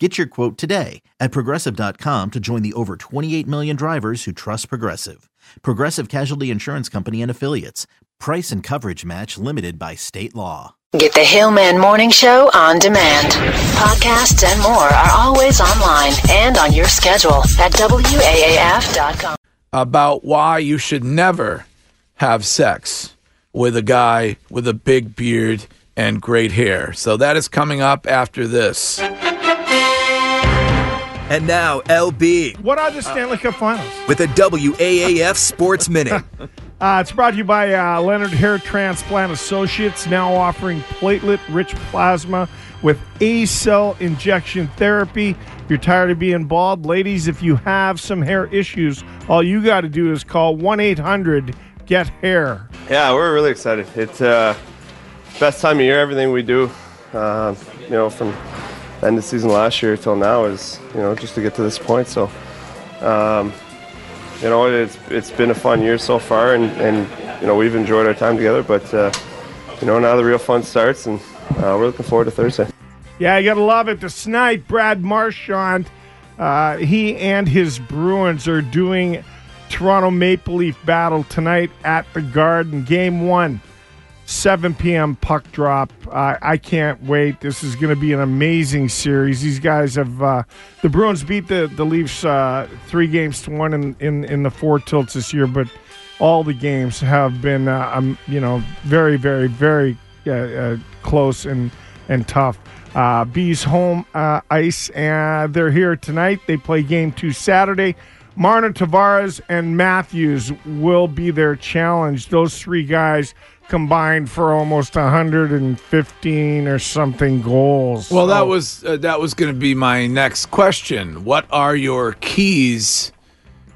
Get your quote today at progressive.com to join the over 28 million drivers who trust Progressive. Progressive Casualty Insurance Company and Affiliates. Price and coverage match limited by state law. Get the Hillman Morning Show on demand. Podcasts and more are always online and on your schedule at WAAF.com. about why you should never have sex with a guy with a big beard and great hair. So that is coming up after this. And now, LB What are the Stanley Cup Finals? with a WAAF Sports Minute. Uh, it's brought to you by uh, Leonard Hair Transplant Associates, now offering platelet-rich plasma with A-cell injection therapy. If you're tired of being bald, ladies, if you have some hair issues, all you got to do is call 1-800-GET-HAIR. Yeah, we're really excited. It's uh, best time of year. Everything we do, uh, you know, from the end of season last year till now is, you know, just to get to this point. So, um, you know, it's it's been a fun year so far, and, and you know we've enjoyed our time together. But uh, you know, now the real fun starts, and uh, we're looking forward to Thursday. Yeah, you got to love it. Tonight, Brad Marchand, uh, he and his Bruins are doing Toronto Maple Leaf battle tonight at the Garden. Game one, 7 p.m. puck drop. Uh, I can't wait. This is going to be an amazing series. These guys have uh, the Bruins beat the the Leafs uh, three games to one in, in in the four tilts this year, but all the games have been uh, um, you know very very very uh, uh, close and and tough. Bees home ice, and they're here tonight. They play game two Saturday. Marner Tavares and Matthews will be their challenge. Those three guys combined for almost 115 or something goals. Well, that was uh, that was going to be my next question. What are your keys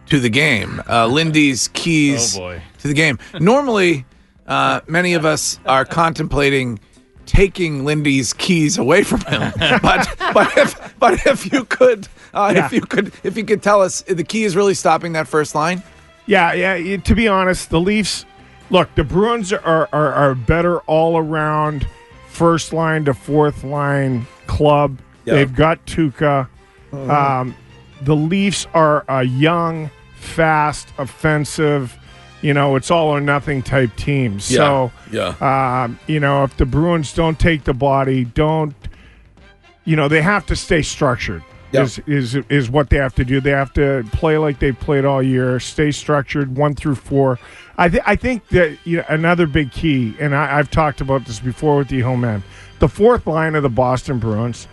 to the game? Uh, Lindy's keys to the game. Normally, uh, many of us are contemplating taking Lindy's keys away from him. but but if but if you could uh, Yeah. if you could if you could tell us the key is really stopping that first line. Yeah, yeah. To be honest, the Leafs. Look, the Bruins are are, are better all around, first line to fourth line club. They've got Tuukka. Um, the Leafs are a young, fast, offensive. You know, it's all or nothing type team. So, yeah. um, you know, if the Bruins don't take the body, don't, you know, they have to stay structured. Yep. Is, is is what they have to do. They have to play like they've played all year. Stay structured, one through four. I think I think that you know, another big key, and I, I've talked about this before with the home man, the fourth line of the Boston Bruins.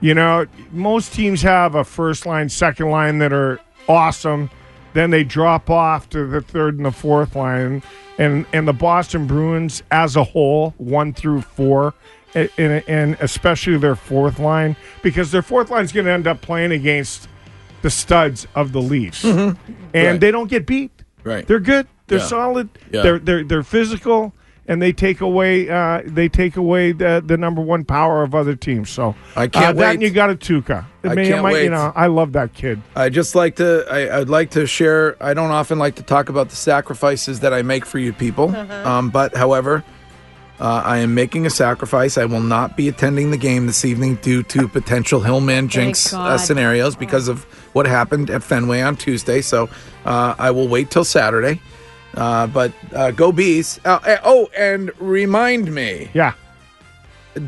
You know, most teams have a first line, second line that are awesome. Then they drop off to the third and the fourth line, and and the Boston Bruins as a whole, one through four, and, and, and especially their fourth line, because their fourth line is going to end up playing against the studs of the Leafs, mm-hmm. and Right. they don't get beat. Right. They're good. They're Yeah. solid. Yeah. They're they're they're physical, and they take away uh, they take away the the number one power of other teams. So I can't uh, that wait. and you got a Tuukka. I mean, it can't might- wait. You know, I love that kid. I just like to. I, I'd like to share. I don't often like to talk about the sacrifices that I make for you people. Um, but however, uh, I am making a sacrifice. I will not be attending the game this evening due to potential Hillman jinx uh, scenarios because of what happened at Fenway on Tuesday. So uh, I will wait till Saturday. Uh, but uh, go bees! Uh, uh, oh, and remind me. Yeah.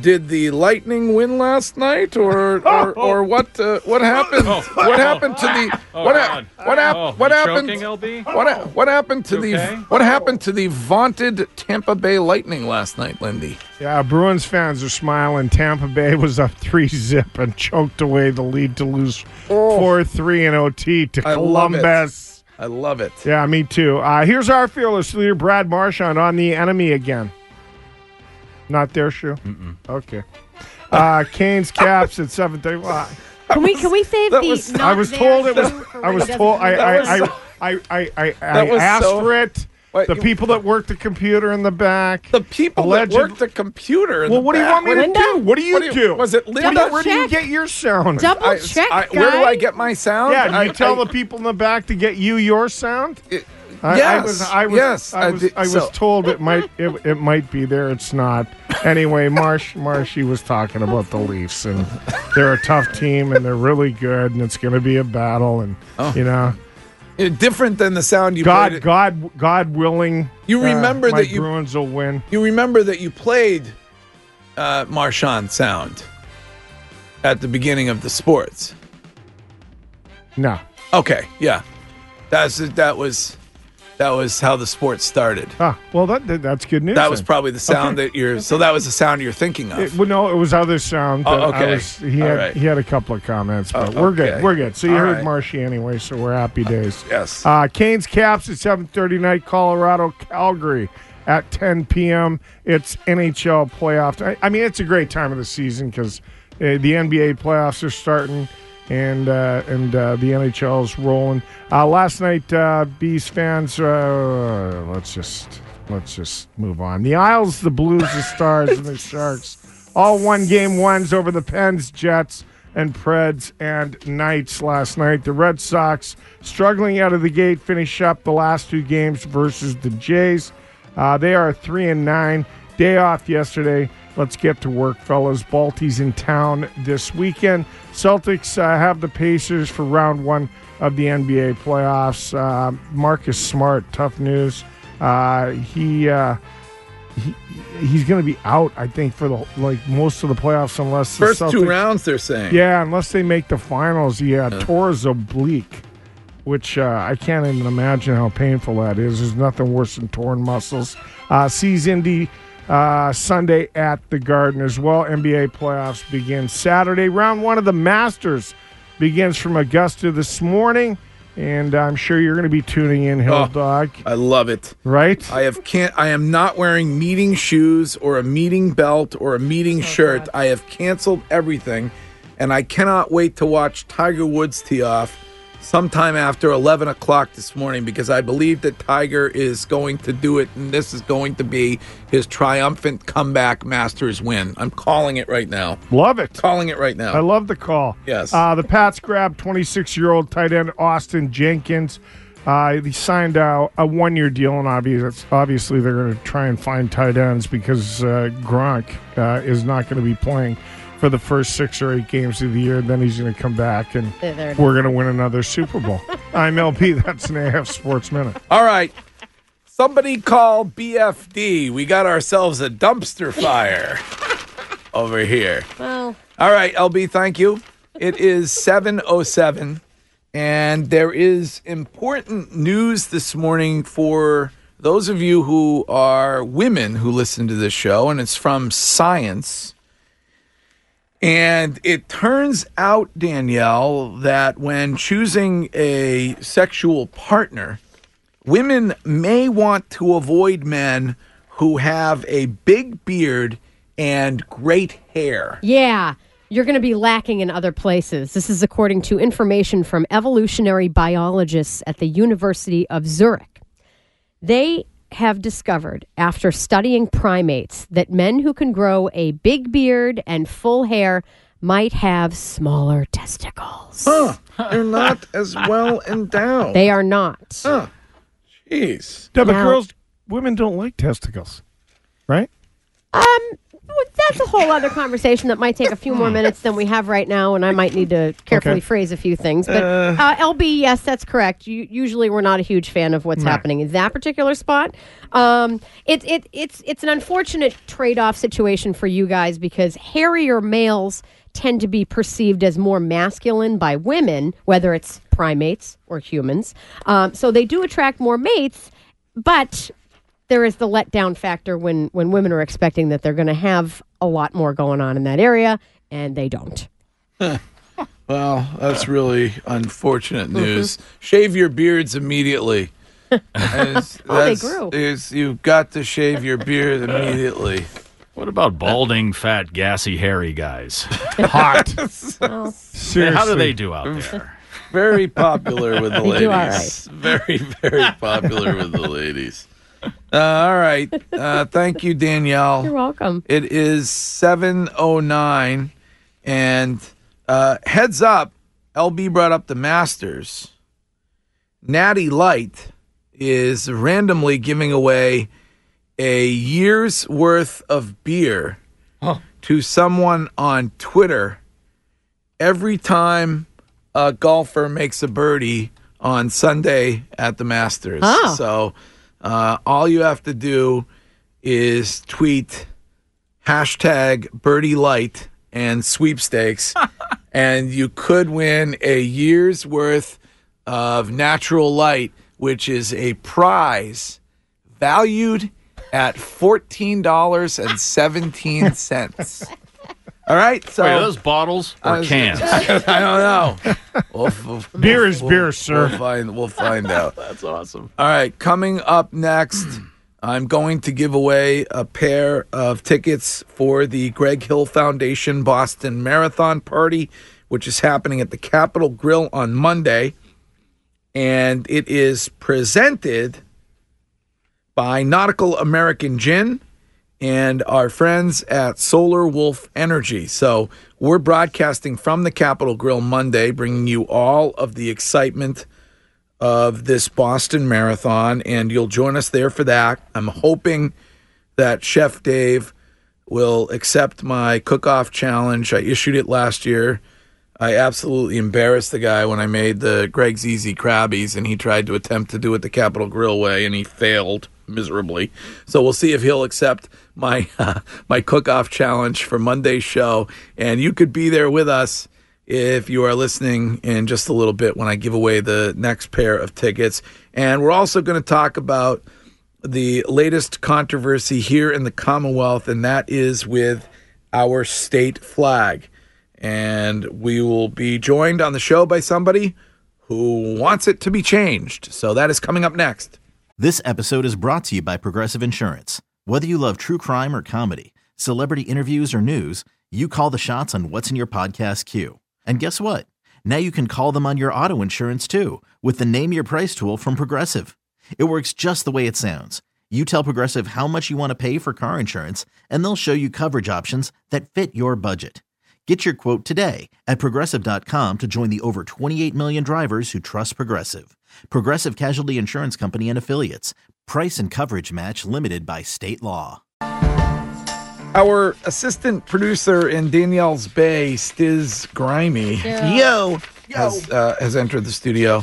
Did the Lightning win last night, or or, or what? Uh, what happened? What happened to the what? Ha- what, hap- Oh, what happened? choking, What ha- what happened to the Okay? what happened to the vaunted Tampa Bay Lightning last night, Lindy? Yeah, Bruins fans are smiling. Tampa Bay was up three zip and choked away the lead to lose four three in OT to Oh. I. Columbus. I love it. Yeah, me too. Uh, here's our fearless leader, Brad Marchand, on the enemy again. Not their shoe. Okay. Uh, Canes caps at seven thirty. Well, Can we can we save That the? was- not I was told it was. I was told. I I? I I I, I, I asked so- for it. Wait, the you- people that work the computer in the back. The people Alleged- that work the computer. in well, the what do you back. want me to Linda? do? What do you What do you- do? was it Linda? Where, where do you get your sound? Double I- check, I- where do. I get my sound? yeah, do I- you tell I- the people in the back to get you your sound? I, I Yes, was, I was, yes, I I was, did- I was so- told it might, it, it might be there. It's not. Anyway, Marsh, Marshy was talking about the Leafs, and they're a tough team, and they're really good, and it's going to be a battle, and Oh. you know, different than the sound you God, played. God, God willing, You uh, remember my that you- Bruins will win. You remember that you played uh, Marchand sound at the beginning of the sports. No, Okay, yeah, that's that was that was how the sport started. ah, well, that, that that's good news. That was probably the sound that you're. So that was the sound you're thinking of. It, well, no, it was other sound. Oh, okay. was- he All had right. he had a couple of comments, but Oh, we're good. We're good. So you All heard right. Marshy anyway, so we're happy days. yes. Uh, Canes Caps at 7:30 night. Colorado Calgary at 10 p.m. It's NHL playoff. I, I mean, it's a great time of the season because uh, the NBA playoffs are starting and uh, and uh, the NHL is rolling. Uh, last night, uh, Bees fans. Uh, let's just let's just move on. The Isles, the Blues, the Stars, and the Sharks all won game ones over the Pens, Jets, and Preds and Knights last night. The Red Sox struggling out of the gate, finish up the last two games versus the Jays. Uh, they are three and nine. Day off yesterday. Let's get to work, fellas. Balties in town this weekend. Celtics uh, have the Pacers for round one of the NBA playoffs. Uh, Marcus Smart, tough news. Uh, he. Uh, he, he's going to be out, I think, for the like most of the playoffs, unless the First two rounds, they're saying. Yeah, unless they make the finals. Yeah, tore his oblique, which uh, I can't even imagine how painful that is. There's nothing worse than torn muscles. Uh, sees Indy uh, Sunday at the Garden as well. NBA playoffs begin Saturday. Round one of the Masters begins from Augusta this morning, and I'm sure you're going to be tuning in, Hill Oh. Dog, I love it. right? I have can't. I am not wearing meeting shoes or a meeting belt or a meeting shirt. I have canceled everything, and I cannot wait to watch Tiger Woods tee off sometime after 11 o'clock this morning because I believe that Tiger is going to do it, and this is going to be his triumphant comeback Masters win. I'm calling it right now. Love it. Calling it right now. I love the call. Yes. Uh, the Pats grabbed 26 year old tight end Austin Jenkins. Uh, he signed uh, a one year deal, and obvious, obviously they're going to try and find tight ends because uh, Gronk uh, is not going to be playing for the first six or eight games of the year. Then he's going to come back, and There- there it we're going to win another Super Bowl. I'm LP. That's an AF Sports Minute. All right. Somebody call BFD. We got ourselves a dumpster fire over here. Well, All right, LB, thank you. It is 707 and there is important news this morning for those of you who are women who listen to this show and it's from Science. And it turns out, Danielle, that when choosing a sexual partner, women may want to avoid men who have a big beard and great hair. yeah, you're going to be lacking in other places. This is according to information from evolutionary biologists at the University of Zurich. They have discovered, after studying primates, that men who can grow a big beard and full hair might have smaller testicles. Huh, they're not as well endowed. They are not. Huh. Jeez. Yeah, but Now- girls, women don't like testicles, right? Um, well, that's a whole other conversation that might take a few more minutes than we have right now, and I might need to carefully Okay. phrase a few things. But uh, LB, yes, that's correct. You, usually, we're not a huge fan of what's happening in that particular spot. Um, it, it, it's it's an unfortunate trade off situation for you guys because hairier males tend to be perceived as more masculine by women, whether it's primates or humans. Um, so they do attract more mates, but there is the letdown factor when when women are expecting that they're going to have a lot more going on in that area and they don't. Well, that's really unfortunate mm-hmm. news. Shave your beards immediately. As- Oh, they grew. is- you've got to shave your beard immediately. What about balding, fat, gassy, hairy guys? Hot. Well, Seriously. How do they do out there? Very popular with the They ladies. do all right. Very, very popular with the ladies. Uh, all right. Uh, thank you, Danielle. You're welcome. It is 7.09. And uh, heads up, LB brought up the Masters. Natty Light is randomly giving away a year's worth of beer to someone on Twitter every time a golfer makes a birdie on Sunday at the Masters. Oh. So uh, all you have to do is tweet hashtag birdie light and sweepstakes, and you could win a year's worth of natural light, which is a prize valued at $14.17. All right, so Wait, are those bottles or was- cans? I don't know. We'll, we'll- Beer is we'll- beer, sir. We'll find. We'll find out. That's awesome. All right, coming up next, I'm going to give away a pair of tickets for the Greg Hill Foundation Boston Marathon Party, which is happening at the Capital Grille on Monday. And it is presented by Nautical American Gin and our friends at Solar Wolf Energy. So we're broadcasting from the Capital Grille Monday, bringing you all of the excitement of this Boston Marathon, and you'll join us there for that. I'm hoping that Chef Dave will accept my cook-off challenge. I issued it last year. I absolutely embarrassed the guy when I made the Greg's Easy Crabbies, and he tried to attempt to do it the Capital Grille way, and he failed miserably. So we'll see if he'll accept my uh, my cook-off challenge for Monday's show, and you could be there with us if you are listening in just a little bit when I give away the next pair of tickets. And we're also going to talk about the latest controversy here in the Commonwealth, and that is with our state flag. And we will be joined on the show by somebody who wants it to be changed. So that is coming up next. This episode is brought to you by Progressive Insurance. Whether you love true crime or comedy, celebrity interviews or news, you call the shots on what's in your podcast queue. And guess what? Now you can call them on your auto insurance too with the Name Your Price tool from Progressive. It works just the way it sounds. You tell Progressive how much you want to pay for car insurance, and they'll show you coverage options that fit your budget. Get your quote today at progressive.com to join the over 28 million drivers who trust Progressive. Progressive Casualty Insurance Company and Affiliates. Price and coverage match limited by state law. Our assistant producer in Danielle's Bay, Stiz Grimy, yo, has, uh, has entered the studio.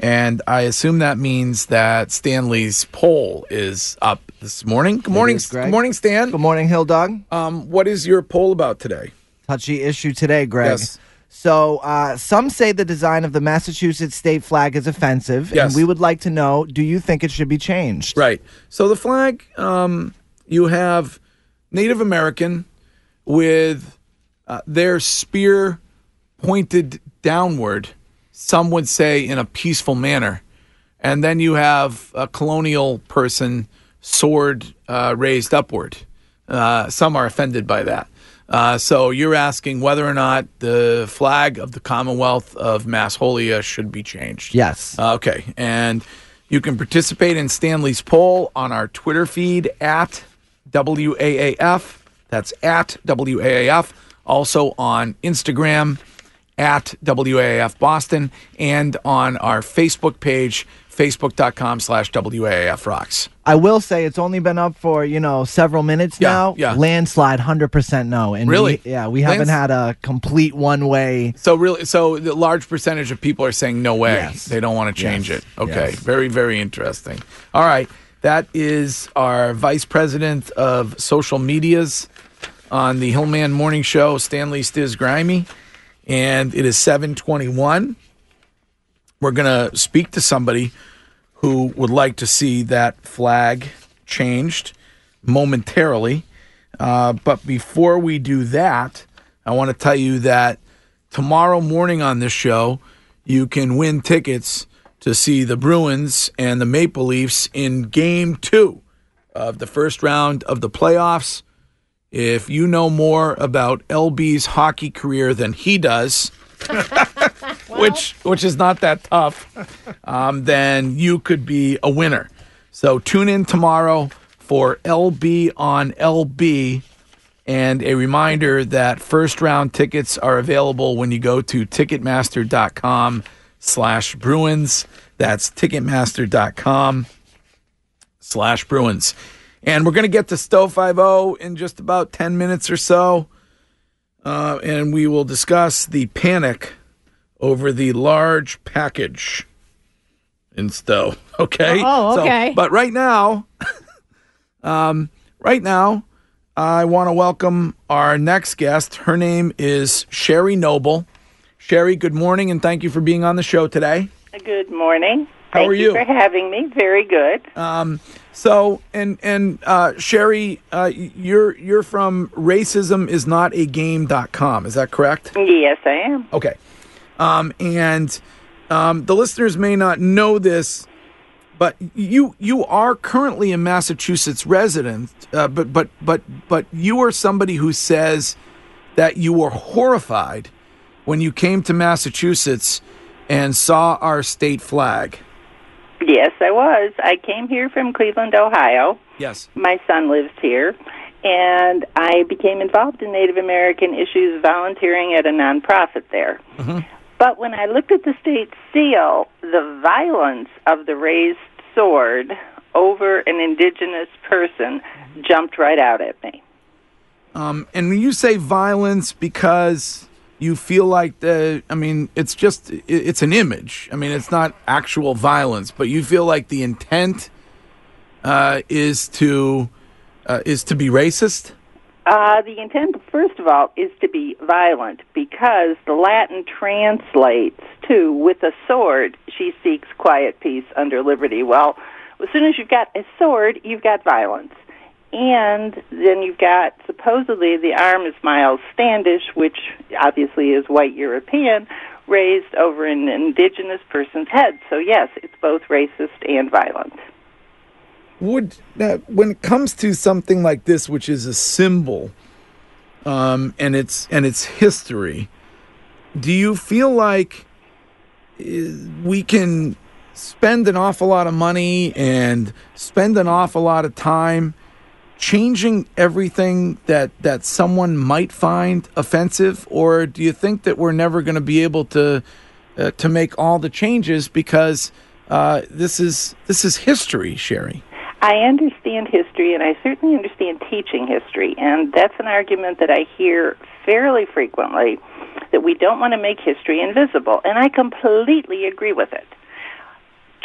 And I assume that means that Stanley's poll is up this morning. Good morning, is, Greg. good morning, Stan. Good morning, Hill Dog. Um, what is your poll about today? Touchy issue today, Greg. Yes. So, uh, some say the design of the Massachusetts state flag is offensive, Yes. and we would like to know: Do you think it should be changed? Right. So the flag, um, you have Native American with uh, their spear pointed downward, some would say in a peaceful manner. And then you have a colonial person, sword uh, raised upward. Uh, some are offended by that. Uh, so you're asking whether or not the flag of the Commonwealth of Massholia should be changed. Yes. Uh, Okay, and you can participate in Stanley's poll on our Twitter feed at WAAF. That's at WAAF. Also on Instagram at WAAF Boston and on our Facebook page, facebook.com slash WAAF rocks. I will say it's only been up for, you know, several minutes yeah, now. Yeah. Landslide, 100% no. And really? We, yeah, we haven't had a complete one way. So, really, so the large percentage of people are saying no way. Yes. They don't want to change yes. it. Okay. Yes. Very, very interesting. All right. That is our vice president of social medias on the Hillman Morning Show, Stanley Stiz Grimy. And it is 721 we're going to speak to somebody who would like to see that flag changed momentarily. Uh, but before we do that, I want to tell you that tomorrow morning on this show, you can win tickets to see the Bruins and the Maple Leafs in game two of the first round of the playoffs. If you know more about LB's hockey career than he does, which which is not that tough, um, then you could be a winner. So tune in tomorrow for LB on LB. And a reminder that first round tickets are available when you go to ticketmaster.com slash Bruins. That's ticketmaster.com slash Bruins. And we're going to get to Stowe 5 in just about 10 minutes or so. Uh, and we will discuss the panic over the large package in Stowe. Okay. Oh, So- okay. but right now, um, right now, I want to welcome our next guest. Her name is Sherrie Noble. Sherrie, good morning, and thank you for being on the show today. Good morning. How Thank are you? for having me. Very good. Um, so, and and uh, Sherrie, uh, you're you're from racismisnotagame.com. Is that correct? yes, I am. Okay. Um, and um, the listeners may not know this, but you you are currently a Massachusetts resident. Uh, but but but but you are somebody who says that you were horrified when you came to Massachusetts and saw our state flag. Yes, I was. I came here from Cleveland, Ohio. Yes. My son lives here. And I became involved in Native American issues volunteering at a nonprofit there. But when I looked at the state seal, the violence of the raised sword over an indigenous person jumped right out at me. Um, and when you say violence because you feel like the, I mean, it's just, it's an image. I mean, it's not actual violence, but you feel like the intent uh, is to uh, is to be racist. Uh, the intent, first of all, is to be violent because the Latin translates to with a sword she seeks quiet peace under liberty. Well, as soon as you've got a sword, you've got violence. And then you've got supposedly the arm is Miles Standish, which obviously is white European, raised over an indigenous person's head. So, yes, it's both racist and violent. Would that when it comes to something like this, which is a symbol, um, and its and its history, do you feel like uh, we can spend an awful lot of money and spend an awful lot of time changing everything that that someone might find offensive, or do you think that we're never going to be able to uh, to make all the changes because uh, this is this is history, Sherrie? I understand history, and I certainly understand teaching history, and that's an argument that I hear fairly frequently that we don't want to make history invisible, and I completely agree with it.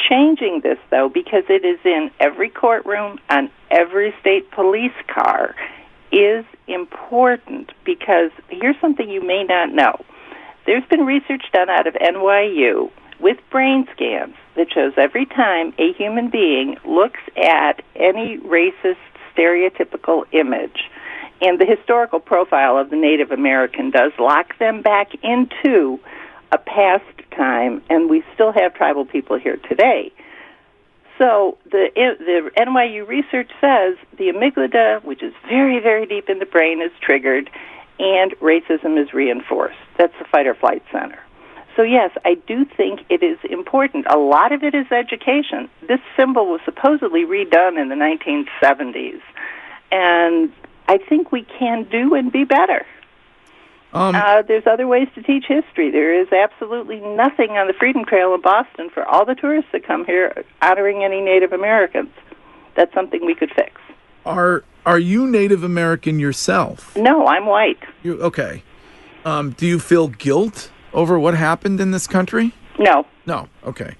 Changing this, though, because it is in every courtroom, on every state police car, is important because here's something you may not know. There's been research done out of NYU with brain scans that shows every time a human being looks at any racist stereotypical image, and the historical profile of the Native American does lock them back into a past time, and we still have tribal people here today. So the the NYU research says the amygdala, which is very very deep in the brain, is triggered, and racism is reinforced. That's the fight or flight center. So yes, I do think it is important. A lot of it is education. This symbol was supposedly redone in the 1970s, and I think we can do and be better. Um, uh, there's other ways to teach history. There is absolutely nothing on the Freedom Trail in Boston for all the tourists that come here honoring any Native Americans. That's something we could fix. Are are you Native American yourself? No, I'm white. You okay? Um, do you feel guilt over what happened in this country? No. No. Okay.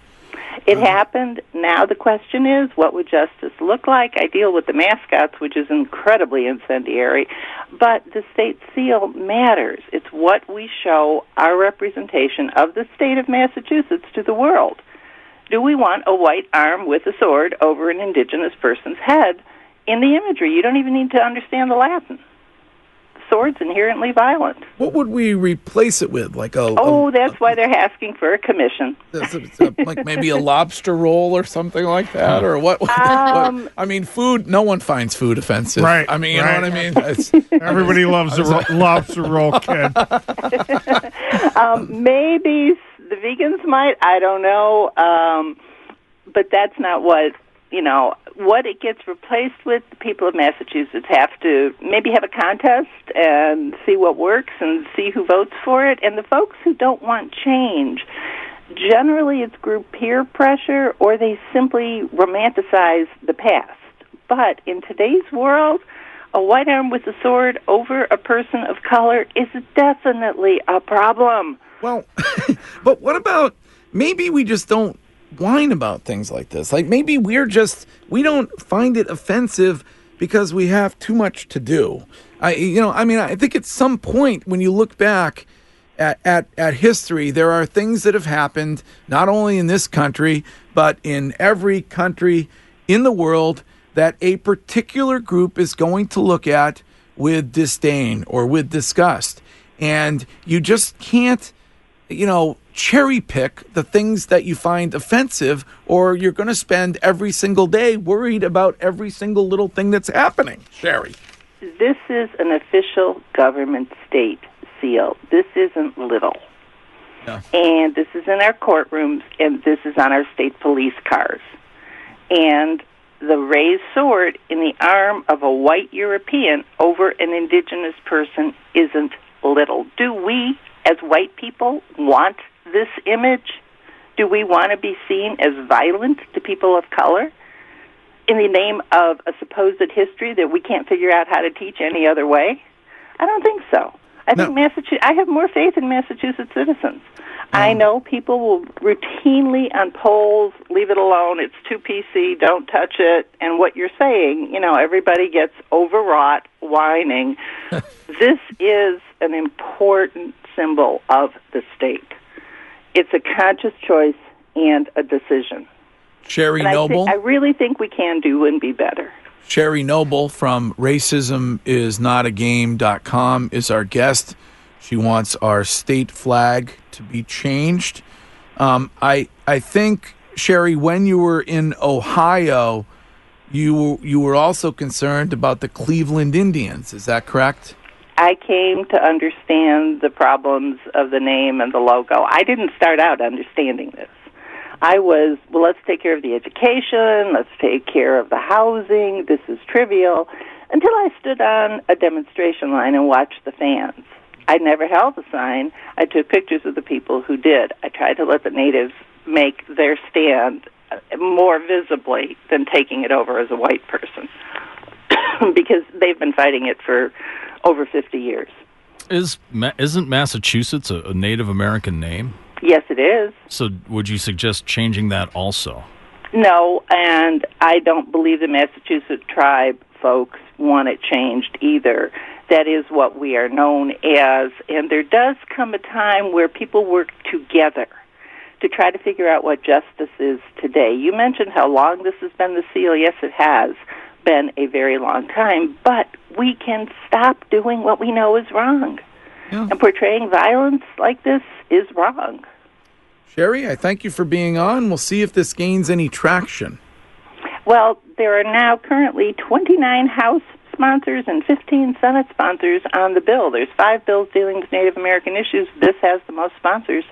It happened. Now the question is, what would justice look like? I deal with the mascots, which is incredibly incendiary, but the state seal matters. It's what we show our representation of the state of Massachusetts to the world. Do we want a white arm with a sword over an indigenous person's head in the imagery? You don't even need to understand the Latin. Sword's inherently violent. What would we replace it with? Like a, Oh, that's why they're asking for a commission. a- a- like maybe a lobster roll or something like that, or what? what- Um, I mean, food. No one finds food offensive, Right, I mean, you right. know what I mean? It's, Everybody loves a ro- lobster roll, kid. um, maybe the vegans might. I don't know. Um, but that's not what you know. what it gets replaced with, the people of Massachusetts have to maybe have a contest and see what works and see who votes for it. And the folks who don't want change, generally it's group peer pressure or they simply romanticize the past. But in today's world, a white arm with a sword over a person of color is definitely a problem. Well, but what about maybe we just don't whine about things like this? Like maybe we're just we don't find it offensive because we have too much to do. I you know, I mean, I think at some point when you look back at, at, at history, there are things that have happened not only in this country, but in every country in the world that a particular group is going to look at with disdain or with disgust. And you just can't, you know, cherry pick the things that you find offensive, or you're going to spend every single day worried about every single little thing that's happening. Sherrie. This is an official government state seal. This isn't little. No. And this is in our courtrooms, and this is on our state police cars. And the raised sword in the arm of a white European over an indigenous person isn't little. Do we, as white people, want this image? Do we want to be seen as violent to people of color in the name of a supposed history that we can't figure out how to teach any other way? I don't think so. I think Massachusetts. I have more faith in Massachusetts citizens. I um. know people will routinely on polls leave it alone. It's too PC. Don't touch it. And what you're saying, you know, everybody gets overwrought, whining. this is an important symbol of the state. It's a conscious choice and a decision. Sherrie And I, Noble. think, I really think we can do and be better. Sherrie Noble from racismisnotagame.com is our guest. She wants our state flag to be changed. Um, I I think Sherrie, when you were in Ohio, you you were also concerned about the Cleveland Indians. Is that correct? I came to understand the problems of the name and the logo. I didn't start out understanding this. I was, well, let's take care of the education, let's take care of the housing, this is trivial, until I stood on a demonstration line and watched the fans. I never held a sign. I took pictures of the people who did. I tried to let the natives make their stand more visibly than taking it over as a white person because they've been fighting it for over 50 years. Is isn't Massachusetts a, a Native American name? Yes, it is. So would you suggest changing that also? No, and I don't believe the Massachusetts tribe folks want it changed either. That is what we are known as, and there does come a time where people work together to try to figure out what justice is today. You mentioned how long this has been the seal. Yes, it has been a very long time, but we can stop doing what we know is wrong. And portraying violence like this is wrong. Sherrie, I thank you for being on. We'll see if this gains any traction. Well, there are now currently 29 House sponsors and 15 Senate sponsors on the bill. There's five bills dealing with Native American issues. This has the most sponsors,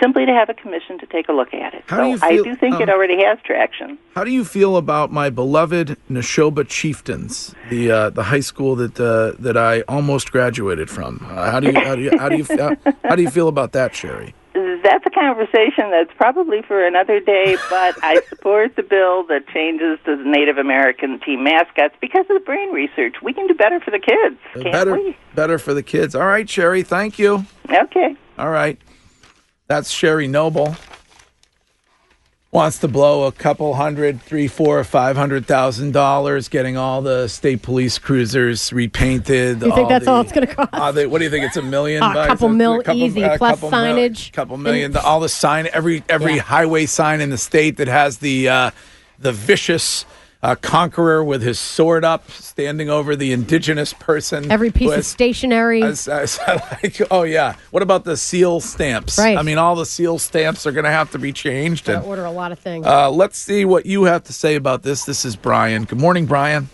simply to have a commission to take a look at it. How so do you I do think it um, already has traction. How do you feel about my beloved Nashoba Chieftains, the uh, the high school that uh, that I almost graduated from? Uh, how do you how do you how do you how, how do you feel about that, Sherrie? That's a conversation that's probably for another day, but I support the bill that changes the Native American team mascots because of the brain research. We can do better for the kids, can't better we? better for the kids. All right, Sherrie, thank you. Okay. All right. That's Sherrie Noble. Wants to blow a couple hundred, three, four, five hundred thousand dollars getting all the state police cruisers repainted. You think that's the- all it's going to cost? Uh, they, what do you think? It's a million. A bucks? couple mil couple- easy, a plus couple mil- signage. couple million. The- all the sign, every every highway sign in the state that has the uh, the vicious uh, conqueror with his sword up, standing over the indigenous person. Every piece who of has- stationery. as- as- like, oh yeah. What about the seal stamps? Right. I mean, all the seal stamps are going to have to be changed. Gotta And order a lot of things. uh, let's see what you have to say about this. This is Brian. Good morning, Brian.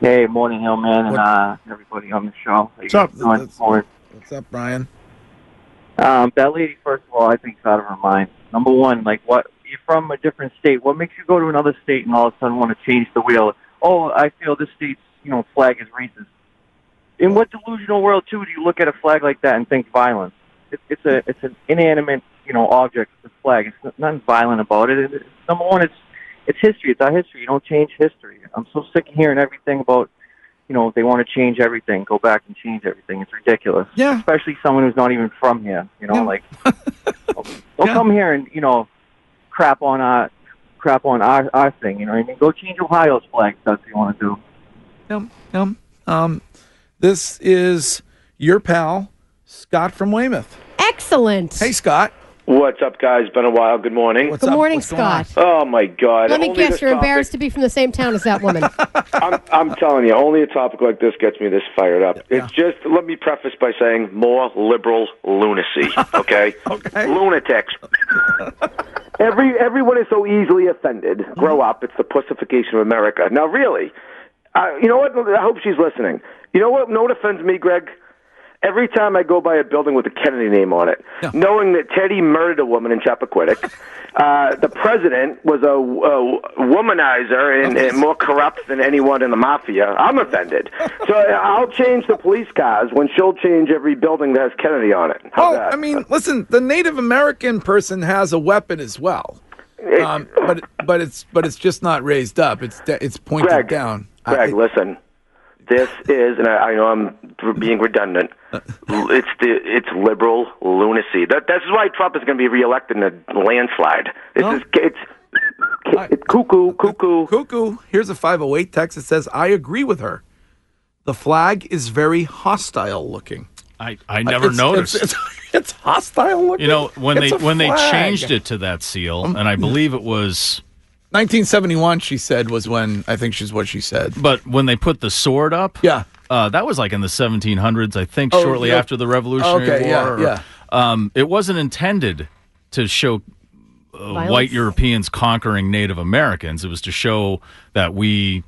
Hey, morning, Hillman, and uh, everybody on the show. What's up? guys doing this morning? What's up, Brian? Um, that lady, first of all, I think is out of her mind. Number one, like what you're from a different state. What makes you go to another state and all of a sudden want to change the wheel? Oh, I feel this state's you know flag is racist. In what delusional world too do you look at a flag like that and think violence? It, it's a it's an inanimate you know object. The flag. It's nothing violent about it. It- Number one, it's it's history. It's our history. You don't change history. I'm so sick of hearing everything about you know they want to change everything, go back and change everything. It's ridiculous. Yeah. Especially someone who's not even from here. You know, Yeah. like don't come here and you know crap on our crap on our our thing. You know, what I mean, go change Ohio's flag. if That's what you want to do. Um, um, um, this is your pal Scott from Weymouth. Excellent. Hey, Scott. What's up, guys? Been a while. Good morning. What's Good up? morning, What's? Scott. Oh my God! Let me Only guess, you're topic- embarrassed to be from the same town as that woman. I'm, I'm telling you, only a topic like this gets me this fired up. It's just. Let me preface by saying more liberal lunacy. Okay. Okay. Lunatics. Every everyone is so easily offended. Grow up. It's the pussification of America. Now, really, uh, you know what? I hope she's listening. You know what? No one offends me, Greg. Every time I go by a building with a Kennedy name on it, knowing that Teddy murdered a woman in Chappaquiddick, uh, the president was a, a womanizer and, and more corrupt than anyone in the mafia, I'm offended. So I'll change the police cars when she'll change every building that has Kennedy on it. How's Oh, that? I mean, listen, the Native American person has a weapon as well. Um, but but it's but it's just not raised up. It's it's pointed Greg, down. Greg, listen. This is, and I, I know I'm being redundant. It's the it's liberal lunacy. That that's why Trump is going to be reelected in a landslide. It's No. just, it's it's cuckoo, cuckoo. Cuckoo. Here's a 508 text that says, "I agree with her. The flag is very hostile looking." I, I never It's- noticed. It's, it's, it's hostile looking. you know when It's they when they flag. Um, changed it to that seal, and I believe it was 1971, she said was when I think she's what she said. But when they put the sword up, yeah, uh, that was like in the 1700s, I think, Oh, shortly yeah. after the Revolutionary Okay, yeah, War. yeah. Um, it wasn't intended to show uh, white Europeans conquering Native Americans. It was to show that we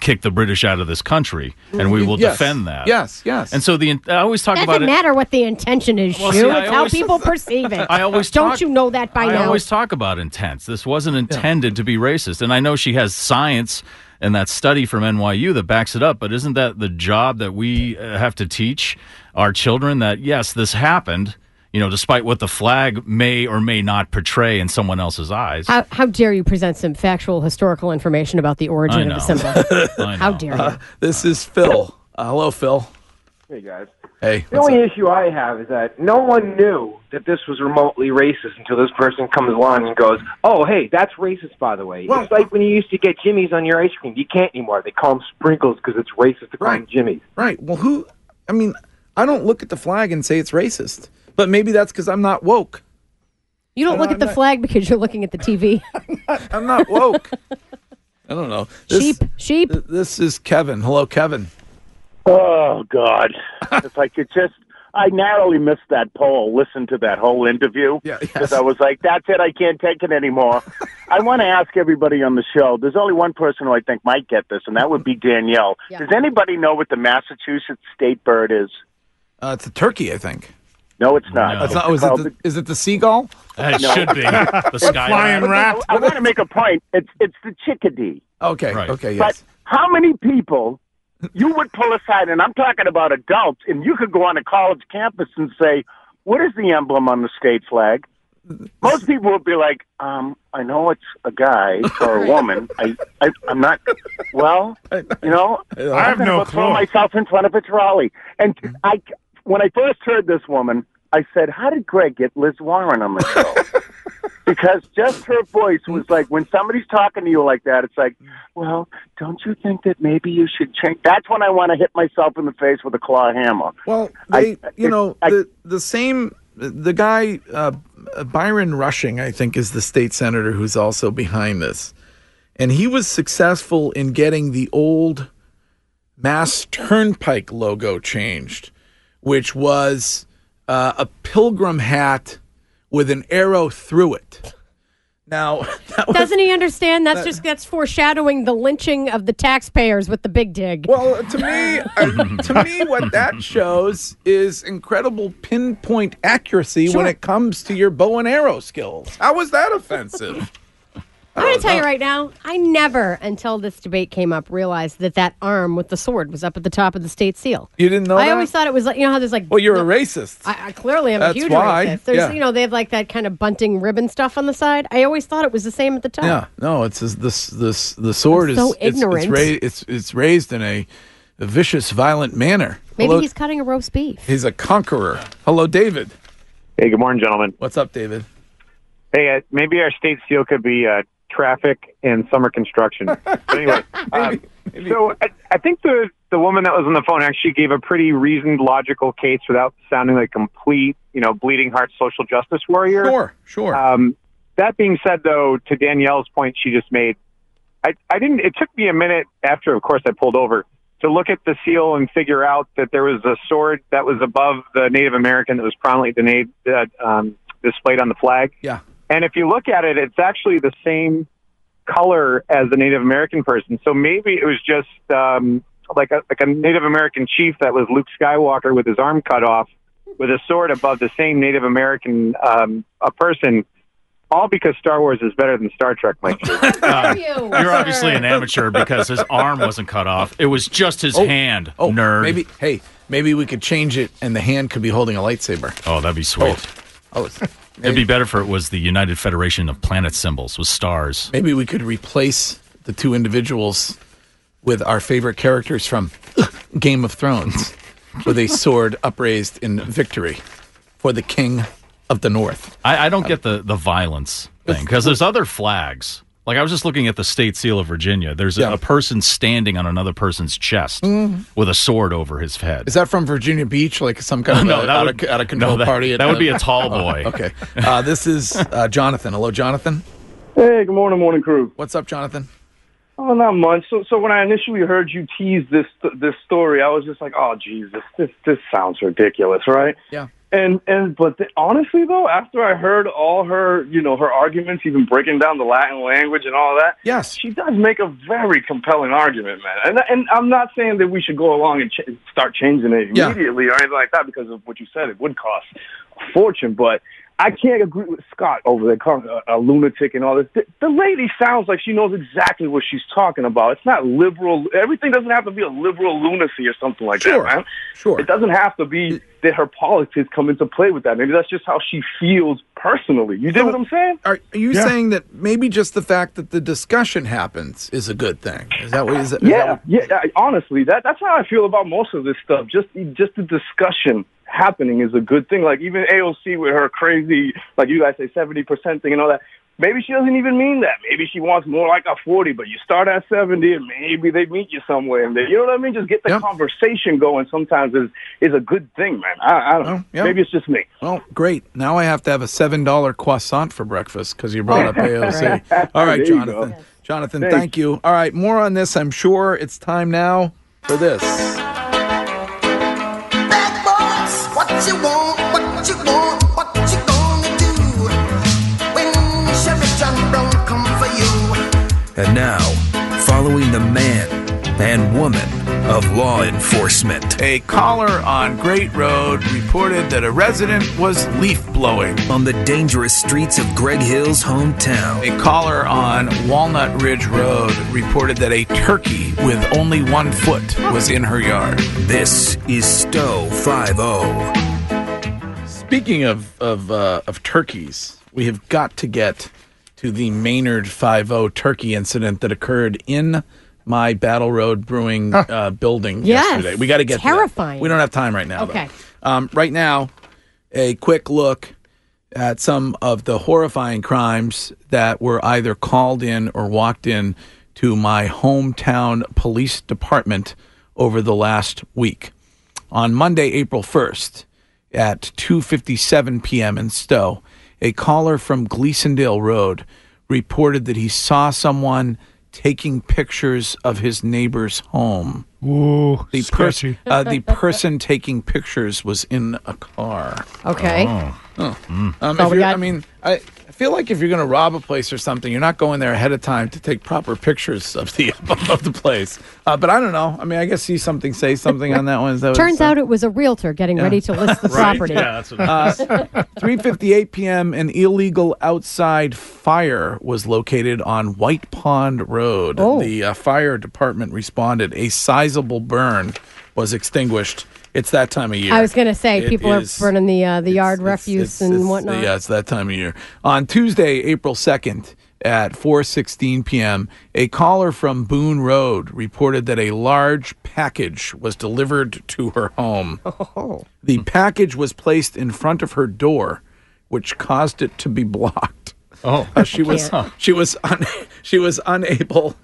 kicked the British out of this country, and we will Yes. defend that. Yes, yes. And so the I always talk about it Doesn't matter what the intention is, Well, Shu. see, I It's how people perceive it. I always don't talk- you know that by I now. I always talk about intents. This wasn't intended to be racist, and I know she has science and that study from NYU that backs it up. But isn't that the job that we uh, have to teach our children that yes, this happened? You know, despite what the flag may or may not portray in someone else's eyes. How, how dare you present some factual historical information about the origin of the symbol? How dare you? Uh, this is Phil. Uh, hello, Phil. Hey guys. Hey. The only issue I have is that no one knew that this was remotely racist until this person comes along and goes, "Oh, hey, that's racist, by the way." it's like when you used to get Jimmy's on your ice cream. You can't anymore. They call them sprinkles because it's racist to call them Jimmy's. Right. Well, who? I mean, I don't look at the flag and say it's racist, but maybe that's because I'm not woke. You don't I'm look at the flag because you're looking at the TV. I'm not woke. I don't know. Sheep, sheep. This is Kevin. Hello, Kevin. Oh God! if I could just, I narrowly missed that poll. Listen to that whole interview because I was like, "That's it. I can't take it anymore." I want to ask everybody on the show. There's only one person who I think might get this, and that would be Danielle. Does anybody know what the Massachusetts state bird is? Uh, it's a turkey, I think. No, it's not. It's not. Was it the, is it the seagull? It No. should be. The sky rat. I, want to make a point. It's it's the chickadee. Okay. Okay. Yes. But how many people you would pull aside, and I'm talking about adults, and you could go on a college campus and say, "What is the emblem on the state flag?" Most people would be like, um, "I know it's a guy or a woman. I, I I'm not. Well, you know, I I'm have gonna no go throw myself in front of a trolley." And I, when I first heard this woman, I said, "How did Greg get Liz Warren on the show?" because just her voice was like when somebody's talking to you like that it's like well don't you think that maybe you should change that's when i want to hit myself in the face with a claw hammer. Well, they, you know, the the same the guy uh, Byron Rushing, I think, is the state senator who's also behind this, and he was successful in getting the old Mass Turnpike logo changed, which was uh, a pilgrim hat with an arrow through it. Now, Doesn't he understand? That's that- just that's foreshadowing the lynching of the taxpayers with the big dig. Well, to me, uh, to me, what that shows is incredible pinpoint accuracy when it comes to your bow and arrow skills. How was that offensive? I'm going to tell you right now, I never, until this debate came up, realized that that arm with the sword was up at the top of the state seal. You didn't know I that? always thought it was like, you know how there's like. Well, you're a racist. I, I clearly am That's a huge why, racist. There's, yeah. you know, they have like that kind of bunting ribbon stuff on the side. I always thought it was the same at the top. Yeah, no, it's this this this the sword I'm is so it's, it's, ignorant. ra- it's it's raised in a, a vicious, violent manner. Maybe Hello- he's cutting a roast beef. he's a conqueror. Hello, David. Hey, good morning, gentlemen. What's up, David? Hey, uh, maybe our state seal could be uh, traffic and summer construction. But anyway, um, so I, I think the the woman that was on the phone actually gave a pretty reasoned, logical case without sounding like complete, you know, bleeding heart social justice warrior. Sure, sure. Um, that being said, though, to Danielle's point she just made, I, I didn't. It took me a minute after, of course, I pulled over to look at the seal and figure out that there was a sword that was above the Native American that was prominently denade, uh, um, displayed on the flag. Yeah. And if you look at it, it's actually the same color as the Native American person. So maybe it was just um, like a like a Native American chief that was Luke Skywalker with his arm cut off, with a sword above the same Native American um, a person. All because Star Wars is better than Star Trek, Mike. Uh, you're obviously an amateur because his arm wasn't cut off. It was just his hand. Oh, nerd. Maybe hey, maybe we could change it, and the hand could be holding a lightsaber. Oh, that'd be sweet. Oh, it's- It'd be better if it was the United Federation of Planet Symbols with stars. maybe we could replace the two individuals with our favorite characters from Game of Thrones, with a sword upraised in victory for the King of the North. I, I don't get the, the violence thing because there's other flags. Like I was just looking at the state seal of Virginia. There's a, a person standing on another person's chest Mhm. with a sword over his head. Is that from Virginia Beach, like some kind of No, a, that out, would- of, out of control no, that- party? that would be a tall Oh, boy. okay, uh, this is uh, Jonathan. Hello, Jonathan. Hey, good morning, morning crew. What's up, Jonathan? Oh, not much. So, so when I initially heard you tease this this story, I was just like, "Oh, Jesus, this this sounds ridiculous, right?" Yeah. And and but th- honestly, though, after I heard all her, you know, her arguments, even breaking down the Latin language and all that, yes, she does make a very compelling argument, man. And and I'm not saying that we should go along and ch- start changing it Yeah. immediately or anything like that because of what you said. It would cost a fortune, but I can't agree with Scott over there calling a, a lunatic and all this. The, the lady sounds like she knows exactly what she's talking about. It's not liberal. Everything doesn't have to be a liberal lunacy or something like Sure. that, man. Sure. It doesn't have to be that her politics come into play with that. Maybe that's just how she feels personally. You dig what I'm saying? Are, are you saying that maybe just the fact that the discussion happens is a good thing? Is that what is that? is that Yeah, what- yeah. I- Honestly, that that's how I feel about most of this stuff. Just just the discussion happening is a good thing. Like even AOC with her crazy, like you guys say, seventy percent thing and all that. Maybe she doesn't even mean that. Maybe she wants more like a forty, but you start at seventy, and maybe they meet you somewhere. And they, you know what I mean? Just get the conversation going. Sometimes is is a good thing, man. I, I don't know. yeah. Maybe it's just me. Well, great. Now I have to have a seven dollar croissant for breakfast because you brought up AOC. Right. All right, Jonathan. Jonathan, Thanks. thank you. All right, more on this. I'm sure it's time now for this. And now, following the man and woman of law enforcement. A caller on Great Road reported that a resident was leaf blowing on the dangerous streets of Greg Hill's hometown. A caller on Walnut Ridge Road reported that a turkey with only one foot was in her yard. This is Stow 50. Speaking of of uh, of turkeys, we have got to get to the Maynard Five O turkey incident that occurred in my Battle Road Brewing uh, building Yes. yesterday. We got to get to. Terrifying. We don't have time right now. Okay. Um, right now, a quick look at some of the horrifying crimes that were either called in or walked in to my hometown police department over the last week. On Monday, April 1st, at 2:57 p.m. in Stow, a caller from Gleasondale Road reported that he saw someone taking pictures of his neighbor's home. Ooh, the sketchy. uh, the person taking pictures was in a car. Okay. Oh. Um, So we got- I mean, I I feel like if you're going to rob a place or something, you're not going there ahead of time to take proper pictures of the of the place. Uh, but I don't know. I mean, I guess see something, say something on that one. Is that Turns it said? out it was a realtor getting Yeah. ready to list the Right. property. Yeah, that's what it Uh, 3:58 p.m. An illegal outside fire was located on White Pond Road. Oh. The uh, fire department responded. A sizable burn was extinguished. It's that time of year. I was going to say It people is- are burning the uh, the yard refuse and it's- whatnot. Yeah, it's that time of year. On Tuesday, April 2nd at 4:16 p.m., a caller from Boone Road reported that a large package was delivered to her home. Oh. The package was placed in front of her door, which caused it to be blocked. Oh, Uh, she was she was un- she was unable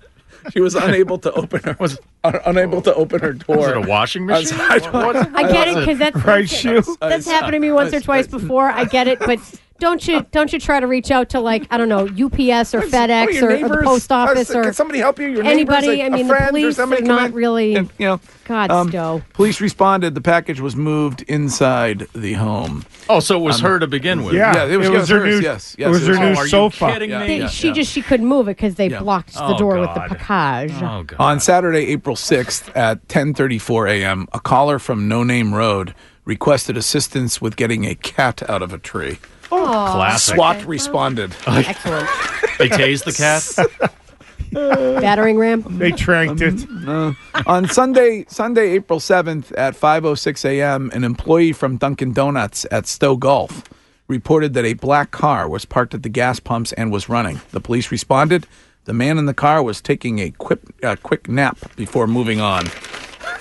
she was unable to open her was un- unable to open her door. Was it a washing I was- machine? I don't- I get it because that's Right that's, shoe. that's happened to me once or twice before. I get it, but don't you don't you try to reach out to like I don't know UPS or FedEx or, or the post office Uh, or can somebody help you? Your neighbors, anybody? like I a mean, the friend or police somebody are not in really. and, you know, God, um, Stow. Police responded. The package was moved inside the home. Oh, so it was Um, her to begin with. Yeah, it was, it was her hers, new- Yes, it yes, was her was new hers. sofa. kidding Yeah, They, yeah, she yeah. just she couldn't move it because they Yeah. blocked the Oh, door with the package. Oh, God. On Saturday, April 6th at 10:34 a.m., a caller from No Name Road requested assistance with getting a cat out of a tree. Oh, Classic. SWAT responded. excellent. They tased the cat. Battering ram. They tranked it. Uh, on Sunday, Sunday, April 7th at 5:06 a.m., an employee from Dunkin' Donuts at Stow Golf reported that a black car was parked at the gas pumps and was running. The police responded. The man in the car was taking a quick, uh, quick nap before moving on.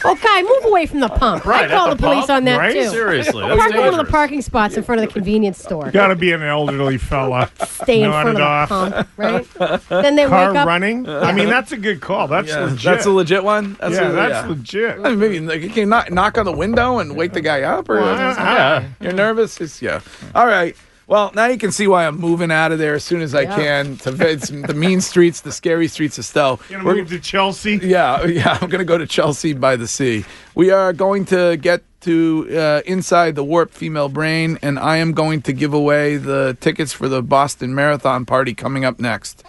Oh, okay, move away from the pump. Right, I call the, the police pump? on that Right? too. Seriously, that's Park in one of the parking spots in front of the convenience store. Got to be an elderly fella. Stay in front of Nodded the off. pump, right? then they Car wake up. running. I mean, that's a good call. That's Yeah, legit. that's a legit one. That's yeah, a- that's yeah. legit. I mean, maybe like, you can knock, knock on the window and wake the guy up, or Well, I- you're nervous. It's, yeah. All right. Well, now you can see why I'm moving out of there as soon as I Yeah. can to it's the mean streets, the scary streets of Stow. Gonna We're- move to Chelsea. yeah, yeah. I'm going to go to Chelsea by the sea. We are going to get to uh, inside the warped female brain, and I am going to give away the tickets for the Boston Marathon party coming up next.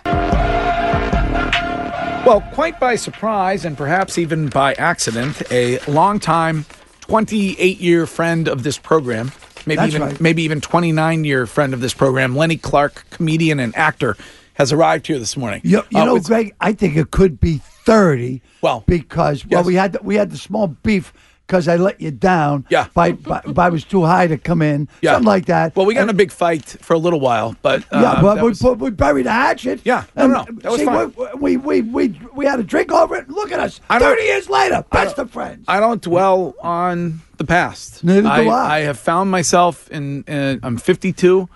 Well, quite by surprise, and perhaps even by accident, a longtime 28 year friend of this program, maybe That's even right. maybe even 29 year friend of this program, Lenny Clarke, comedian and actor, has arrived here this morning. You, you Uh, know, Greg, I think it could be thirty. Well, because well, yes. we had the, we had the small beef because I let you down. Yeah. by, by, by I was too high to come in. Yeah. something like that. Well, we got in a big fight for a little while, but uh, yeah, but we, was- put, we buried a hatchet. Yeah, no, And no, no, that was see, fine. We, we, we, we, we had a drink over it. Look at us. 30 years later, best of friends. I don't dwell on the past. Neither do I. I. I have found myself in. in I'm 52.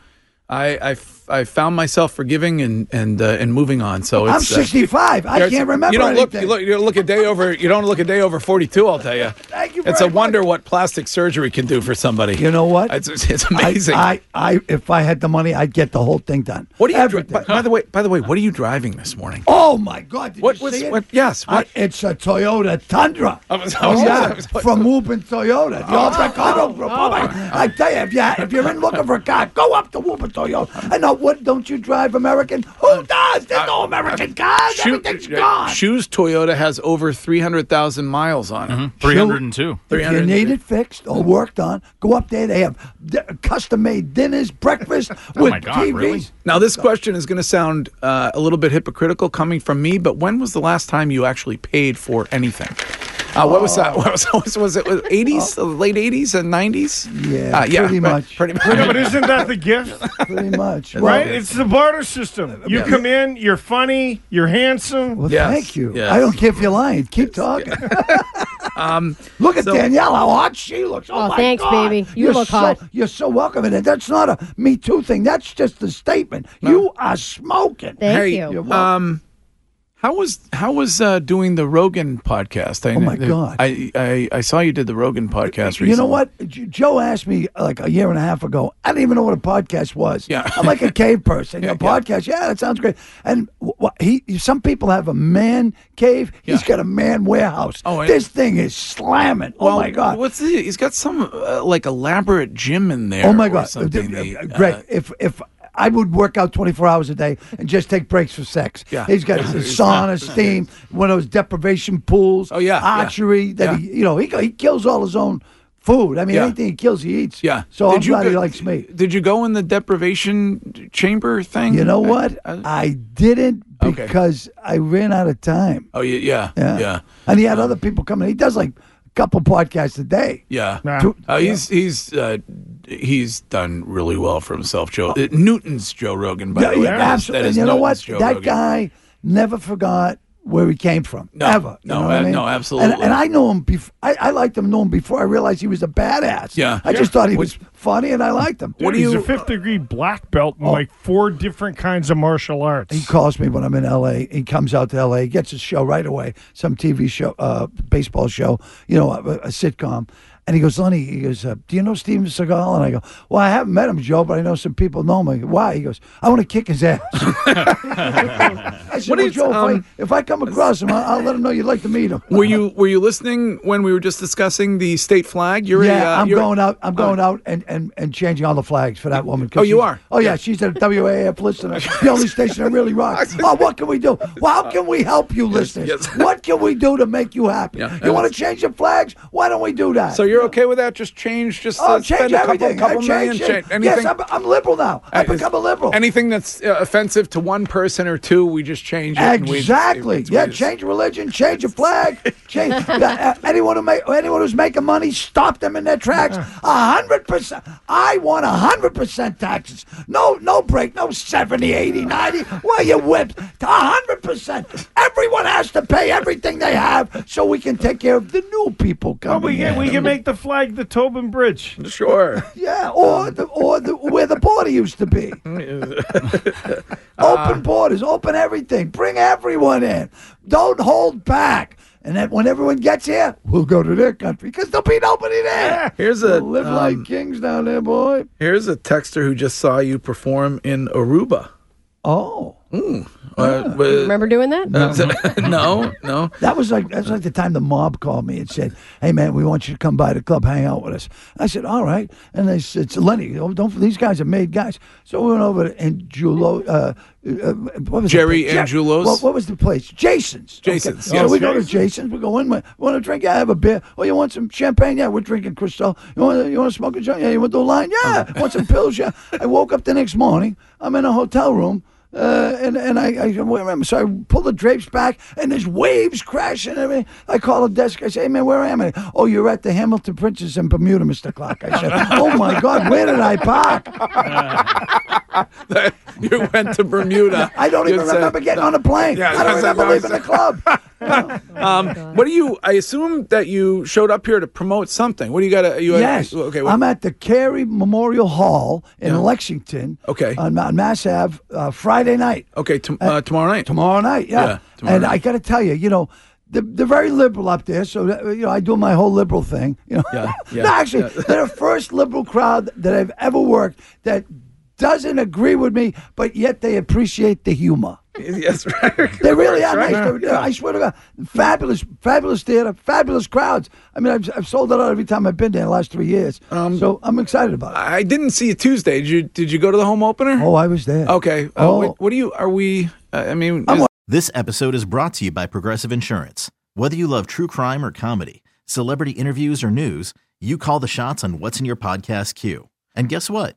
I, I, I found myself forgiving and and uh, and moving on. So I'm uh, 65. I can't remember You don't look. anything. You look. You don't look a day over. You don't look a day over 42. I'll tell you. Thank you It's a very wonder what plastic surgery can do for somebody. You know what? It's, it's amazing. I, I, I, if I had the money, I'd get the whole thing done. what are you? Dri- by, by the way, by the way, what are you driving this morning? Oh my God! Did What you was- see it? what- yes, I- it's a Toyota Tundra. I was- I oh yeah, was- from Whoopin Toyota, the old Ricardo Group. Oh, my! I tell you, if you if you're in looking for a car, go up to Whoopin Toyota. And now, what? Don't you drive American? Who does? There's no American cars. Shoe- Everything's uh, gone. Shoes Toyota has over 300,000 miles on it. Mm-hmm. 302. If you need it fixed or worked on, go up there. They have d- custom-made dinners, breakfast Oh with my God, TVs. really? Now, this question is going to sound uh, a little bit hypocritical coming from me, but when was the last time you actually paid for anything? Uh, what was that? What was, was, was it? Was 80s, uh, late 80s and 90s? Yeah, Uh, yeah, pretty right, much. Pretty much. Yeah, but isn't that the gift? Pretty much. right? Well, It's the barter system. You Yeah. come in, you're funny, you're handsome. Well, Yes, thank you. yes. I don't care if you're lying. Keep talking. Um, Look at So- Danielle, how hot she looks. Oh, Oh, my thanks, God. baby. You You're look so, hot. You're so welcome. And that's not a Me Too thing. That's just a statement. You are smoking. Thank hey, you. You're welcome. um, how was how was uh, doing the Rogan podcast? I, Oh, my God. I, I I saw you did the Rogan podcast recently. You know what? Joe asked me like a year and a half ago. I didn't even know what a podcast was. Yeah. I'm like a cave person. Yeah, a podcast, yeah. that sounds great. And he, some people have a man cave. He's Yeah. got a man warehouse. Oh, this thing is slamming. oh my god. What's the, he's got some uh, like elaborate gym in there. Oh my God. Uh, uh, Greg! uh, if if I would work out 24 hours a day and just take breaks for sex. Yeah. He's got his sauna, steam, one of those deprivation pools. Oh yeah, yeah. archery. That Yeah. he, you know, he he kills all his own food. I mean, Yeah. anything he kills, he eats. Yeah. So I'm Did you glad he go- likes me. Did you go in the deprivation chamber thing? You know uh, what? Uh, I didn't Okay. because I ran out of time. Oh yeah, yeah, Yeah. yeah. And he had other people coming. He does like couple podcasts a day. Yeah, Two- uh, he's he's uh, he's done really well for himself. Joe uh, Newton's Joe Rogan, by Yeah, the way. yeah, absolutely. that is And you know what? Joe that Rogan. guy never forgot where he came from. No, ever. You no, know I uh, mean? no, absolutely. And, and I know him before. I, I liked him, know him before I realized he was a badass. Yeah. I just thought he was funny, and I liked him. Dude, he's a fifth degree black belt in like four different kinds of martial arts. He calls me when I'm in LA. He comes out to LA, he gets his show right away, some TV show, uh, baseball show, you know, a, a sitcom. And he goes, Lenny, he goes, uh, do you know Steven Seagal? And I go, well, I haven't met him, Joe, but I know some people know him. I go, Why? He goes, I want to kick his ass. I said, What well, is, Joe, if, um, I, if I come across him, I'll, I'll let him know you'd like to meet him. Were you were you listening when we were just discussing the state flag? You're yeah, a, uh, I'm going out. I'm going out and, and, and changing all the flags for that woman. Oh, you are? Oh yeah, she's a WAAF listener. the only station that really rocks. Oh, what can we do? Well, how can we help you, listeners? yes. What can we do to make you happy? Yeah, you want to change the flags? Why don't we do that? So you're okay with that? Just change, just Oh, uh, change spend a couple, everything. couple I million. change change anything. Yes, I'm, I'm liberal now. I've Uh, become a liberal. Anything that's uh, offensive to one person or two, we just change it. and we- Exactly. it's- Yeah, we just- change religion, change a flag, change uh, anyone who make anyone who's making money, stop them in their tracks. A hundred percent. I want a hundred percent taxes. No, no break. No 70, 80, 90. Why you whipped? A hundred percent. Everyone has to pay everything they have so we can take care of the new people Well, coming. we can, we can make the flag the Tobin Bridge. Sure. Yeah, or the, or the, where the border used to be. open borders, open everything, bring everyone in. Don't hold back. And then when everyone gets here, we'll go to their country because there'll be nobody there. Here's a We'll live like um, kings down there, boy. Here's a texter who just saw you perform in Aruba. Oh. Mm. Uh, Remember doing that? Uh, no, no. That was like that's like the time the mob called me and said, "Hey man, we want you to come by the club, hang out with us." I said, "All right." And they said, "So Lenny, oh, don't these guys are made guys." So we went over to Angulo. Uh, uh, what was Jerry the place? Ja- Angelo's? What, what was the place? Jason's. Okay. Jason's, So yes. we go to Jason's. Jason's. We go in. We want to drink? Yeah, have a beer. Oh, you want some champagne? Yeah, we're drinking Cristal. You want you want to smoke a joint? Yeah, you want to do a line? Yeah. want some pills? Yeah. I woke up the next morning. I'm in a hotel room. Uh, and and I, I remember, so I pull the drapes back, and there's waves crashing. and everything. I call the desk. I say, "Hey man, where am I?" Oh, you're at the Hamilton Princess in Bermuda, Mister Clarke. I said, "Oh my God, where did I park?" you went to Bermuda. I don't even You said- remember getting on a plane. Yeah, I don't that's- remember that's- leaving the club. Um, what do you? I assume that you showed up here to promote something. What do you got? to You yes. Okay. What, I'm at the Cary Memorial Hall in Lexington. Okay. On, on Mass Ave, uh, Friday night. okay. T- uh, tomorrow night. Tomorrow night, yeah. Yeah, tomorrow and night. I got to tell you, you know, they're, they're very liberal up there. So that, you know, I do my whole liberal thing. You know, Yeah, yeah, no, actually, yeah. they're the first liberal crowd that I've ever worked that doesn't agree with me, but yet they appreciate the humor. Yes, right. They really are Right, nice. They're- they're- I swear to God, fabulous, fabulous theater, fabulous crowds. I mean, I've, I've sold it out every time I've been there in the last three years. so I'm excited about it. I didn't see you Tuesday. Did you? Did you go to the home opener? Oh, I was there. Okay. Uh, Oh. what, what do you? Are we? Uh, I mean, I'm is- This episode is brought to you by Progressive Insurance. Whether you love true crime or comedy, celebrity interviews or news, you call the shots on what's in your podcast queue. And guess what?